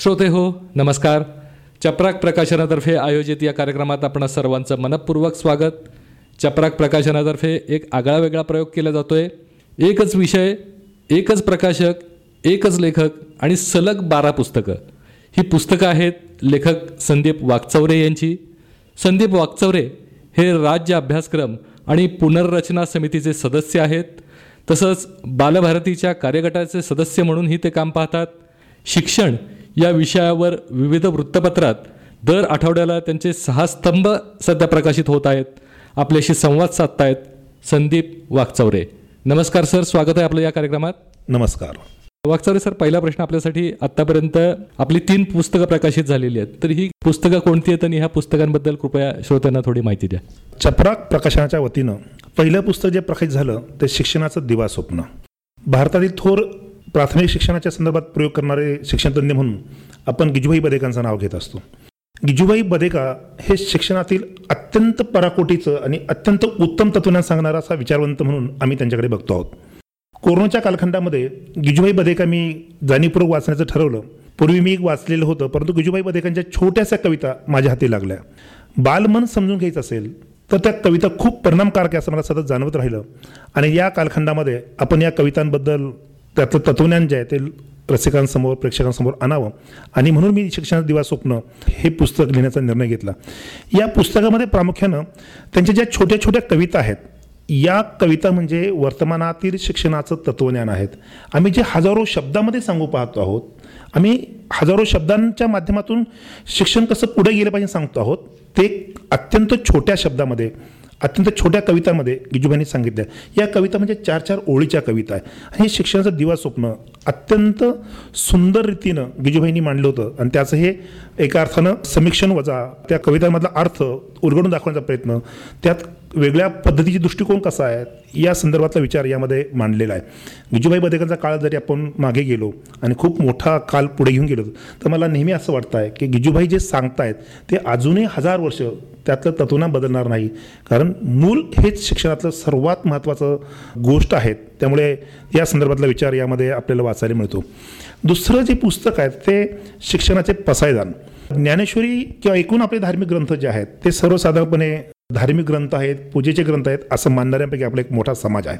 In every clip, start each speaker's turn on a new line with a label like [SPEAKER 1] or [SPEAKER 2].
[SPEAKER 1] श्रोते हो नमस्कार. चपराक प्रकाशनातर्फे आयोजित या कार्यक्रमात आपण सर्वांचं मनपूर्वक स्वागत. चपराक प्रकाशनातर्फे एक आगळा वेगळा प्रयोग केला जातो आहे एकच विषय एकच प्रकाशक एकच लेखक आणि सलग बारा पुस्तकं. ही पुस्तकं आहेत लेखक संदीप वाकचौरे यांची. संदीप वाकचौरे हे राज्य अभ्यासक्रम आणि पुनर्रचना समितीचे सदस्य आहेत. तसंच बालभारतीच्या कार्यगटाचे सदस्य म्हणूनही ते काम पाहतात. शिक्षण या विषयावर विविध वृत्तपत्रात दर आठवड्याला त्यांचे सहा स्तंभ सध्या प्रकाशित होत आहेत. आपल्याशी संवाद साधतायत संदीप वाकचौरे. नमस्कार सर स्वागत आहे आपलं या कार्यक्रमात.
[SPEAKER 2] नमस्कार.
[SPEAKER 1] वाकचौरे सर पहिला प्रश्न आपल्यासाठी आतापर्यंत आपली तीन पुस्तकं प्रकाशित झालेली आहेत. तर ही पुस्तकं कोणती आहेत आणि ह्या पुस्तकांबद्दल कृपया श्रोत्यांना थोडी माहिती द्या.
[SPEAKER 2] चपराक प्रकाशनाच्या वतीनं पहिलं पुस्तक जे प्रकाशित झालं ते शिक्षणाचं दिवा स्वप्न भारतातील थोर प्राथमिक शिक्षणाच्या संदर्भात प्रयोग करणारे शिक्षणतज्ञ म्हणून आपण गिजुबाई बदेकांचं नाव घेत असतो. गिजूभाई बदेका हे शिक्षणातील अत्यंत पराकोटीचं आणि अत्यंत उत्तम तत्वज्ञान सांगणारा असा विचारवंत म्हणून आम्ही त्यांच्याकडे बघतो आहोत. कोरोनाच्या कालखंडामध्ये गिजूभाई बदेका मी जाणीवपूर्वक वाचण्याचं ठरवलं. पूर्वी मी एक वाचलेलं होतं परंतु गिजूभाई बदेकांच्या छोट्याशा कविता माझ्या हाती लागल्या. बालमन समजून घ्यायचं असेल तर त्या कविता खूप परिणामकारक आहे असं मला सतत जाणवत राहिलं. आणि या कालखंडामध्ये आपण या कवितांबद्दल त्याचं तत्वज्ञान जे आहे ते रसिकांसमोर प्रेक्षकांसमोर आणावं. आणि म्हणून मी शिक्षण दिवा स्वप्न हे पुस्तक लिहिण्याचा निर्णय घेतला. या पुस्तकामध्ये प्रामुख्यानं त्यांच्या ज्या छोट्या छोट्या कविता आहेत या कविता म्हणजे वर्तमानातील शिक्षणाचं तत्वज्ञान आहेत. आम्ही जे हजारो शब्दामध्ये सांगू पाहतो आहोत आम्ही हजारो शब्दांच्या माध्यमातून शिक्षण कसं पुढे गेलं पाहिजे सांगतो आहोत ते अत्यंत छोट्या शब्दामध्ये अत्यंत छोट्या कवितामध्ये गिजूबाईंनी सांगितल्या. या कविता म्हणजे चार चार ओळीच्या कविता आहे. आणि हे शिक्षणाचं दिवा स्वप्न अत्यंत सुंदर रीतीनं गिजूभाईंनी मांडलं होतं. आणि त्याचं हे एका अर्थानं समीक्षण वजा त्या कवितांमधला अर्थ उलगडून दाखवण्याचा प्रयत्न त्यात वेगळ्या पद्धतीचे दृष्टिकोन कसा आहे या संदर्भातला विचार यामध्ये मांडलेला आहे. विजूभाई बदेकांचा काळ जरी आपण मागे गेलो आणि खूप मोठा काल पुढे घेऊन गेलो तर मला नेहमी असं वाटतं आहे की गिजूभाई जे सांगतायत ते अजूनही हजार वर्ष त्यातलं तत्वना बदलणार नाही. कारण मूल हेच शिक्षणातलं सर्वात महत्त्वाचं गोष्ट आहेत. त्यामुळे या संदर्भातला विचार यामध्ये आपल्याला वाचायला मिळतो. दुसरं जे पुस्तक आहे ते शिक्षणाचे पसायदान. ज्ञानेश्वरी किंवा एकूण आपले धार्मिक ग्रंथ जे आहेत ते सर्वसाधारणपणे धार्मिक ग्रंथ आहेत पूजेचे ग्रंथ आहेत असं मानणाऱ्यांपैकी आपला एक मोठा समाज आहे.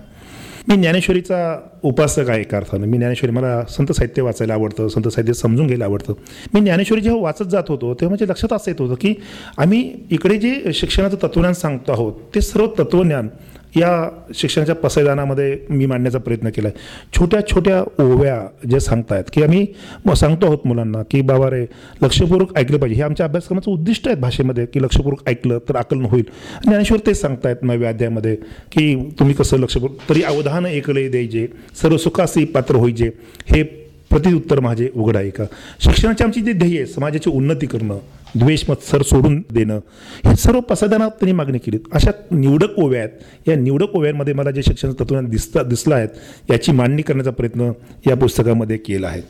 [SPEAKER 2] मी ज्ञानेश्वरीचा उपासक आहे एका अर्थानं. मी ज्ञानेश्वरी मला संत साहित्य वाचायला आवडतं संत साहित्य समजून घ्यायला आवडतं. मी ज्ञानेश्वरी जेव्हा वाचत जात होतो तेव्हा म्हणजे लक्षात असं येत होतं की आम्ही इकडे जे शिक्षणाचं तत्वज्ञान सांगतो आहोत ते सर्व तत्वज्ञान या शिक्षणाच्या पसायदानामध्ये मी मांडण्याचा प्रयत्न केला आहे छोट्या छोट्या ओव्या जे सांगतायत की आम्ही सांगतो आहोत मुलांना की बाबा रे लक्षपूर्वक ऐकलं पाहिजे. हे आमच्या अभ्यासक्रमाचं उद्दिष्ट आहेत भाषेमध्ये की लक्षपूर्वक ऐकलं तर आकलन होईल. ज्ञानेश्वर तेच सांगतायत नव्या अध्यायामध्ये की तुम्ही कसं लक्षपूर्वक तरी अवधान ऐकले द्यायचे सर्व सुखासी पात्र होईजे हे प्रतिउत्तर माझे उघड आहे का शिक्षणाची आमची जी ध्येय आहे समाजाची उन्नती करणं द्वेष मत्सर सोडून देणं. हे सर्व पसायदानात त्यांनी मागणी केली. अशा निवडक ओव्या आहेत. या निवडक ओव्यांमध्ये मला जे शिक्षण तत्वज्ञान दिसता दिसलं आहेत याची मांडणी करण्याचा प्रयत्न या पुस्तकामध्ये केला आहे.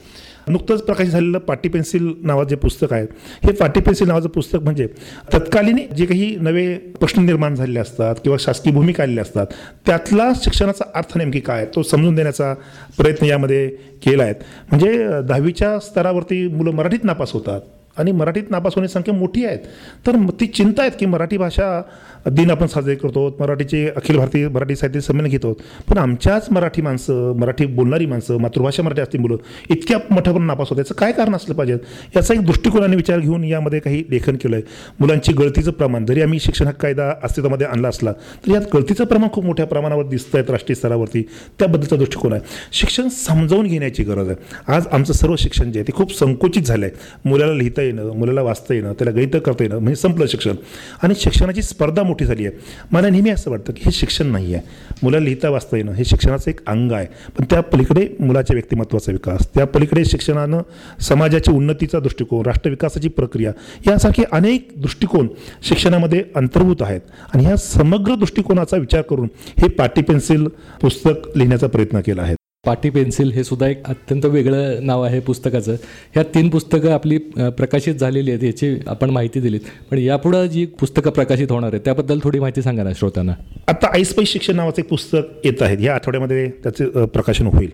[SPEAKER 2] नुकतंच प्रकाशित झालेलं पाटी पेन्सिल नावाचं जे पुस्तक आहे हे पाटी पेन्सिल नावाचं पुस्तक म्हणजे तत्कालीन जे काही नवे प्रश्न निर्माण झालेले असतात किंवा शासकीय भूमिका आलेल्या असतात त्यातला शिक्षणाचा अर्थ नेमकी काय? तो समजून देण्याचा प्रयत्न यामध्ये केला आहे. म्हणजे दहावीच्या स्तरावरती मुलं मराठीत नापास होतात. आणि मराठीत नापास होण्याची संख्या मोठी आहेत. तर ती चिंता आहेत की मराठी भाषा दिन आपण साजरे करतो मराठीचे अखिल भारतीय मराठी साहित्य संमेलन घेतो. पण आमच्याच मराठी माणसं मराठी बोलणारी माणसं मातृभाषा मराठी असतील मुलं इतक्या मोठ्यापर्यंत नापास होत याचं काय कारण असलं पाहिजे याचा एक दृष्टिकोनाने विचार घेऊन यामध्ये काही लेखन केलं आहे मुलांची गळतीचं प्रमाण जरी आम्ही शिक्षण हक्क कायदा अस्तित्वामध्ये आणला असला तर यात गळतीचं प्रमाण खूप मोठ्या प्रमाणावर दिसत आहेत राष्ट्रीय स्तरावरती. त्याबद्दलचा दृष्टिकोन आहे. शिक्षण समजावून घेण्याची गरज आहे. आज आमचं सर्व शिक्षण जे आहे ते खूप संकुचित झालं आहे मुलाला लिहिता येणं मुलाला वाचता येणं त्याला गणित करता येणं म्हणजे संपलं शिक्षण. आणि शिक्षणाची स्पर्धा मोठी झाली आहे. मला नेहमी असं वाटतं की हे शिक्षण नाही आहे. मुलाला लिहिता वाचता येणं हे शिक्षणाचं एक अंग आहे. पण त्या पलीकडे मुलाच्या व्यक्तिमत्वाचा विकास त्या पलीकडे शिक्षणानं समाजाची उन्नतीचा दृष्टिकोन राष्ट्रविकासाची प्रक्रिया यासारखे अनेक दृष्टिकोन शिक्षणामध्ये अंतर्भूत आहेत. आणि ह्या समग्र दृष्टिकोनाचा विचार करून हे पाटी पेन्सिल पुस्तक लिहिण्याचा प्रयत्न केला आहे.
[SPEAKER 1] पाटी पेन्सिल हे सुद्धा एक अत्यंत वेगळं नाव आहे पुस्तकाचं. ह्या तीन पुस्तकं आपली प्रकाशित झालेली आहेत याची आपण माहिती दिलीत. पण यापुढं जी पुस्तकं प्रकाशित होणार आहेत त्याबद्दल थोडी माहिती सांगा ना श्रोत्यांना.
[SPEAKER 2] आता आईस्पाई शिक्षण नावाचं एक पुस्तक येत आहे. या आठवड्यामध्ये त्याचे प्रकाशन होईल.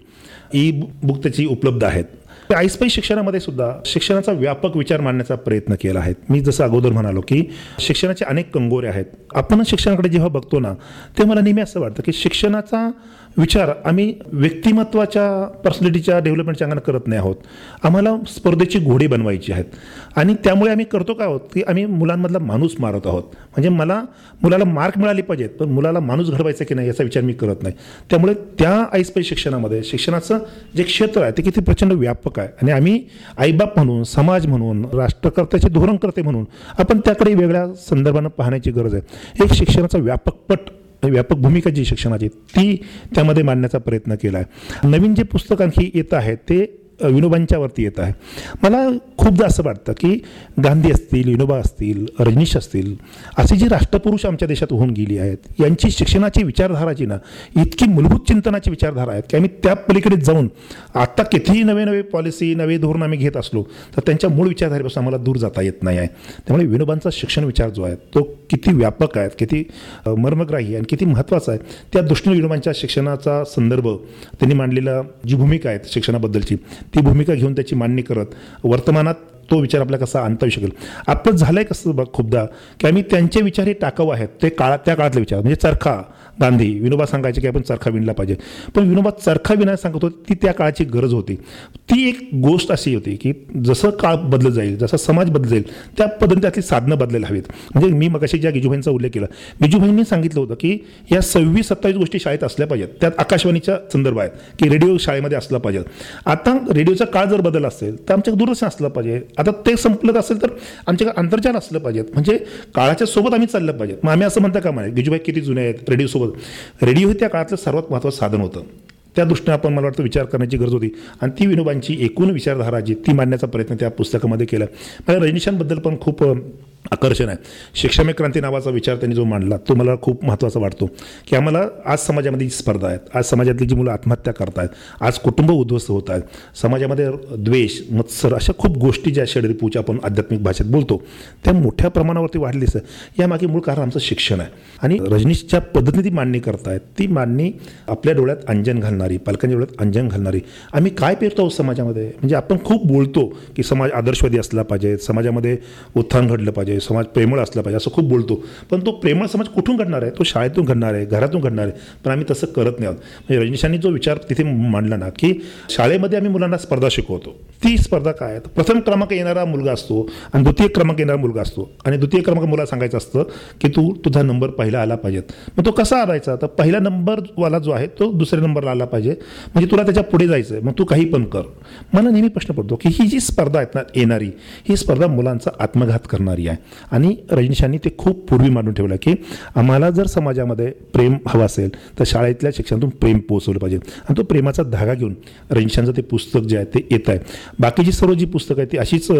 [SPEAKER 2] ई बुक त्याची उपलब्ध आहेत. आईस्पाई शिक्षणामध्ये सुद्धा शिक्षणाचा व्यापक विचार मांडण्याचा प्रयत्न केला आहे. मी जसं अगोदर म्हणालो की शिक्षणाचे अनेक कंगोरे आहेत. आपण शिक्षणाकडे जेव्हा बघतो ना तेव्हा मला नेहमी असं वाटतं की शिक्षणाचा विचार आम्ही व्यक्तिमत्वाच्या पर्सनॅलिटीच्या डेव्हलपमेंटच्या अंगाने करत नाही आहोत. आम्हाला स्पर्धेची घोडी बनवायची आहेत. आणि त्यामुळे आम्ही करतो काय आहोत? की आम्ही मुलांमधला माणूस मारत आहोत. म्हणजे मला मुलाला मार्क मिळाले पाहिजेत पण मुलाला माणूस घडवायचा की नाही याचा विचार मी करत नाही. त्यामुळे त्या आईस्पाई शिक्षणामध्ये शिक्षणाचं जे क्षेत्र आहे ते किती प्रचंड व्यापक आहे. आणि आम्ही आईबाप म्हणून समाज म्हणून राष्ट्रकर्त्याचे धोरणकर्ते म्हणून आपण त्याकडे वेगळ्या संदर्भानं पाहण्याची गरज आहे. एक शिक्षणाचा व्यापक पट व्यापक भूमिका जी शिक्षणाची ती त्यामध्ये मांडण्याचा प्रयत्न केला आहे नवीन जे पुस्तक आणखी येत आहे ते विनोबांच्यावरती येत आहे. मला खूपदा असं वाटतं की गांधी असतील विनोबा असतील रजनीश असतील असे जे राष्ट्रपुरुष आमच्या देशात होऊन गेली आहेत यांची शिक्षणाची विचारधारा जी ना इतकी मूलभूत चिंतनाची विचारधारा आहेत की आम्ही त्या पलीकडे जाऊन आत्ता कितीही नवे नवे पॉलिसी नवे धोरण आम्ही घेत असलो तर त्यांच्या मूळ विचारधारेपासून आम्हाला दूर जाता येत नाही आहे. त्यामुळे विनोबांचा शिक्षण विचार जो आहे तो किती व्यापक आहे किती मर्मग्राही आणि किती महत्त्वाचा आहे त्या दृष्टीने विनोबांच्या शिक्षणाचा संदर्भ त्यांनी मांडलेला जी भूमिका आहे शिक्षणाबद्दलची ती भूमिका घेऊन त्याची मांडणी करत. वर्तमानात तो विचार आपला कसा आणता येऊ शकेल? आपलं झालं आहे कसं खूपदा की आम्ही त्यांचे विचार हे टाकाऊ आहेत ते काळात त्या काळातले विचार म्हणजे चरखा गांधी विनोबा सांगायचे की आपण चरखा विणला पाहिजे. पण विनोबा चरखा विणायला सांगत होते ती त्या काळाची गरज होती. ती एक गोष्ट अशी होती की जसं काळ बदलत जाईल जसा समाज बदलत जाईल त्या पद्धतीने त्यातली साधनं बदलायला हवीत. म्हणजे मी मगाशी ज्या गिजूभाईंचा उल्लेख केला गिजूभाईंनी सांगितलं होतं की या सव्वीस सत्तावीस गोष्टी शाळेत असल्या पाहिजेत. त्यात आकाशवाणीच्या संदर्भ आहेत की रेडिओ शाळेमध्ये असला पाहिजे आता रेडिओचा काळ जर बदल असेल तर आमच्या दूरदर्शन असलं पाहिजे आता ते संपलं असेल तर आमच्याकडे आंतरजाल असलं पाहिजेत. म्हणजे काळाच्या सोबत आम्ही चाललं पाहिजे मग आम्ही असं म्हणता का म्हणे गिजूबाई किती जुने आहेत? रेडिओसोबत रेडिओ हे त्या काळातलं सर्वात महत्त्वाचं साधन होतं. त्या दृष्टीने आपण मला वाटतं विचार करण्याची गरज होती. आणि ती विनोबांची एकूण विचारधारा जी ती मांडण्याचा प्रयत्न त्या पुस्तकामध्ये केला. मला रजनीशांबद्दल पण खूप आकर्षण आहे. शिक्षामय क्रांती नावाचा विचार त्यांनी जो मांडला तो मला खूप महत्त्वाचा वाटतो. की आम्हाला आज समाजामध्ये जी स्पर्धा आहेत आज समाजातली जी मुलं आत्महत्या करतायत आज कुटुंब उद्ध्वस्त होत आहेत समाजामध्ये द्वेष मत्सर अशा खूप गोष्टी ज्या षडरिपूच्या आपण आध्यात्मिक भाषेत बोलतो त्या मोठ्या प्रमाणावरती वाढलीच आहे यामागे मूळ कारण आमचं शिक्षण आहे. आणि रजनीशच्या पद्धतीने ती मांडणी करतायत ती मांडणी आपल्या डोळ्यात अंजन घालणारी पालकांच्या डोळ्यात अंजन घालणारी. आम्ही काय पेरतो आहोत समाजामध्ये? म्हणजे आपण खूप बोलतो की समाज आदर्शवादी असला पाहिजे समाजामध्ये उत्थान घडलं पाहिजे. समाज प्रेमळ असला पाहिजे असं खूप बोलतो. पण तो प्रेमळ समाज कुठून घडणार आहे? तो शाळेतून घडणार आहे घरातून घडणार आहे. पण आम्ही तसं करत नाही आहोत. म्हणजे रजनीशांनी जो विचार तिथे मांडला ना की शाळेमध्ये आम्ही मुलांना स्पर्धा शिकवतो. ती स्पर्धा काय आहे? प्रथम क्रमांक येणारा मुलगा असतो आणि द्वितीय क्रमांक येणारा मुलगा असतो. आणि द्वितीय क्रमांक मुलाला सांगायचं असतं की तू तुझा नंबर पहिला आला पाहिजेत मग तो कसा आणायचा तर पहिला नंबरवाला जो आहे तो दुसऱ्या नंबरला आला पाहिजे. म्हणजे तुला त्याच्या पुढे जायचं आहे मग तू काही पण कर. मला नेहमी प्रश्न पडतो की ही जी स्पर्धा आहेत ना येणारी ही स्पर्धा मुलांचा आत्मघात करणारी आहे. आणि रजनीशांनी ते खूप पूर्वी मांडून ठेवलं की आम्हाला जर समाजामध्ये प्रेम हवं असेल तर शाळेतल्या शिक्षणातून प्रेम पोहोचवलं पाहिजे. आणि तो प्रेमाचा धागा घेऊन रजनीशांचं ते पुस्तक जे आहे ते येत आहे. बाकीची सर्व जी पुस्तकं आहेत ती अशीच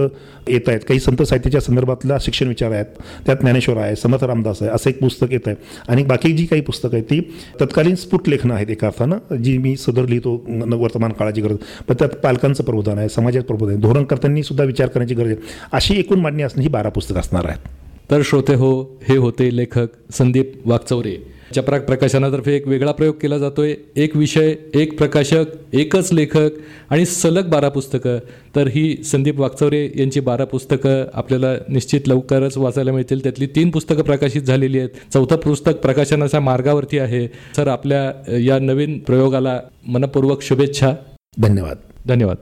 [SPEAKER 2] येत आहेत. काही संत साहित्याच्या संदर्भातला शिक्षण विचार आहेत त्यात ज्ञानेश्वर आहे समर्थ रामदास आहे असं एक पुस्तक येत आहे. आणि बाकी जी काही पुस्तकं आहेत ती तत्कालीन स्फुट लेखनं आहेत एका अर्थानं जी मी सदर लिहितो न- वर्तमान काळाची गरज. पण त्यात पालकांचं प्रबोधन आहे समाजाचं प्रबोधन आहे. धोरणकर्त्यांनी सुद्धा विचार करण्याची गरज आहे. अशी एकूण मांडणी असणं ही बारा पुस्तकं असणार आहेत.
[SPEAKER 1] तर श्रोते हो हे होते लेखक संदीप वागचौरे चपराक प्रकाशनातर्फे एक वेगळा प्रयोग केला जातोय. एक विषय एक प्रकाशक एकच लेखक आणि सलग बारा पुस्तकं. तर ही संदीप वागचौरे यांची बारा पुस्तकं आपल्याला निश्चित लवकरच वाचायला मिळतील. त्यातली तीन पुस्तकं प्रकाशित झालेली आहेत. चौथं पुस्तक प्रकाशनाच्या मार्गावरती आहे. सर आपल्या या नवीन प्रयोगाला मनपूर्वक शुभेच्छा.
[SPEAKER 2] धन्यवाद.
[SPEAKER 1] धन्यवाद.